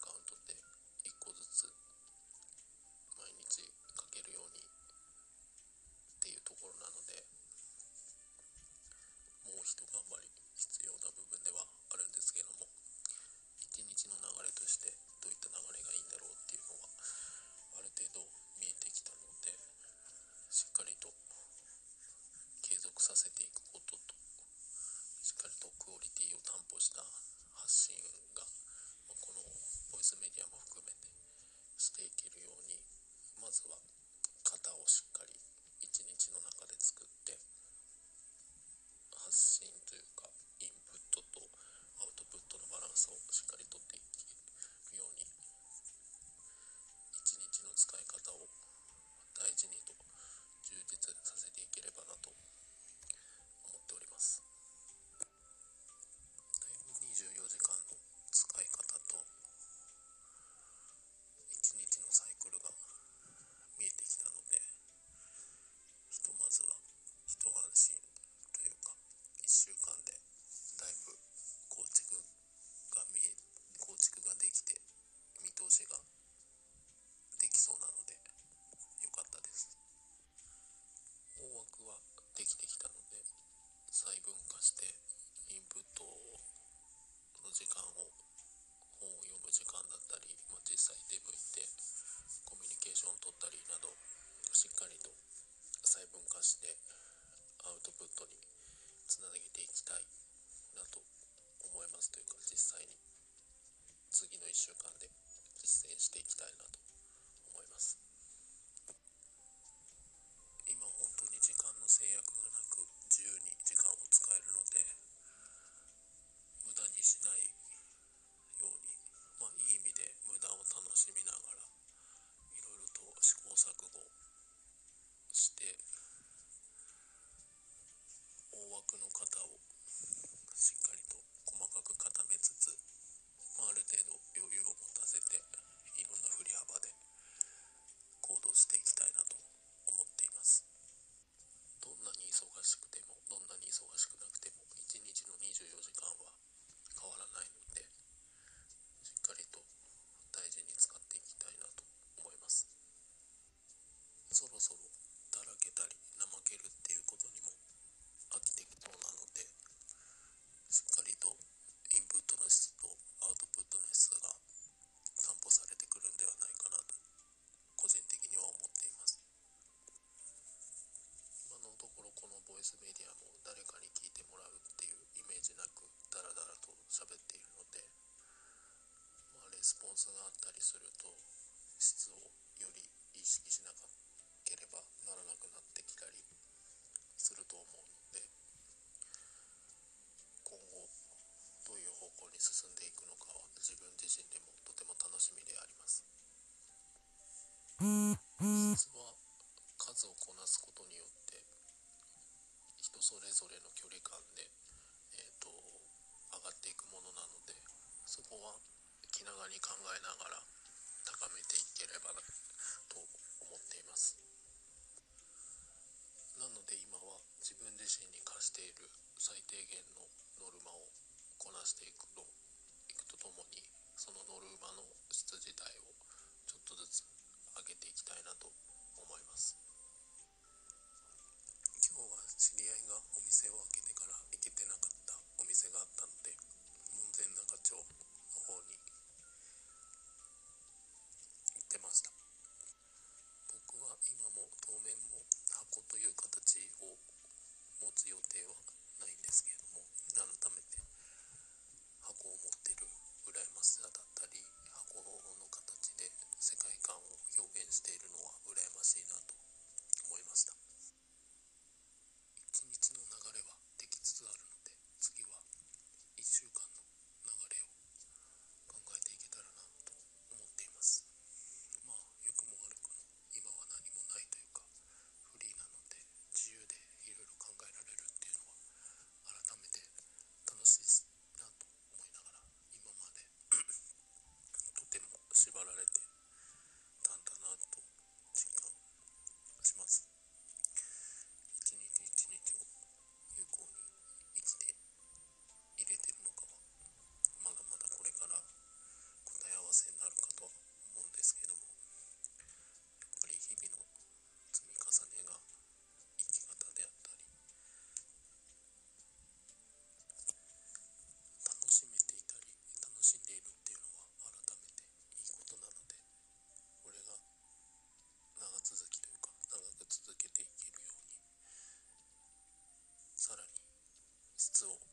カウントって1個ずつというか実際に次の1週間で実践していきたいなと思います。のボイスメディアも誰かに聞いてもらうっていうイメージなくダラダラと喋っているので、まあ、レスポンスがあったりすると質をより意識しなければならなくなってきたりすると思うので今後どういう方向に進んでいくのかは自分自身でもとても楽しみであります。実は数をこなすことによってそれぞれの距離感で、えーと、と上がっていくものなのでそこは気長に考えながら高めていければなと思っています。なので今は自分自身に課している最低限のノルマをこなしていくといくとともにそのノルマの出自活を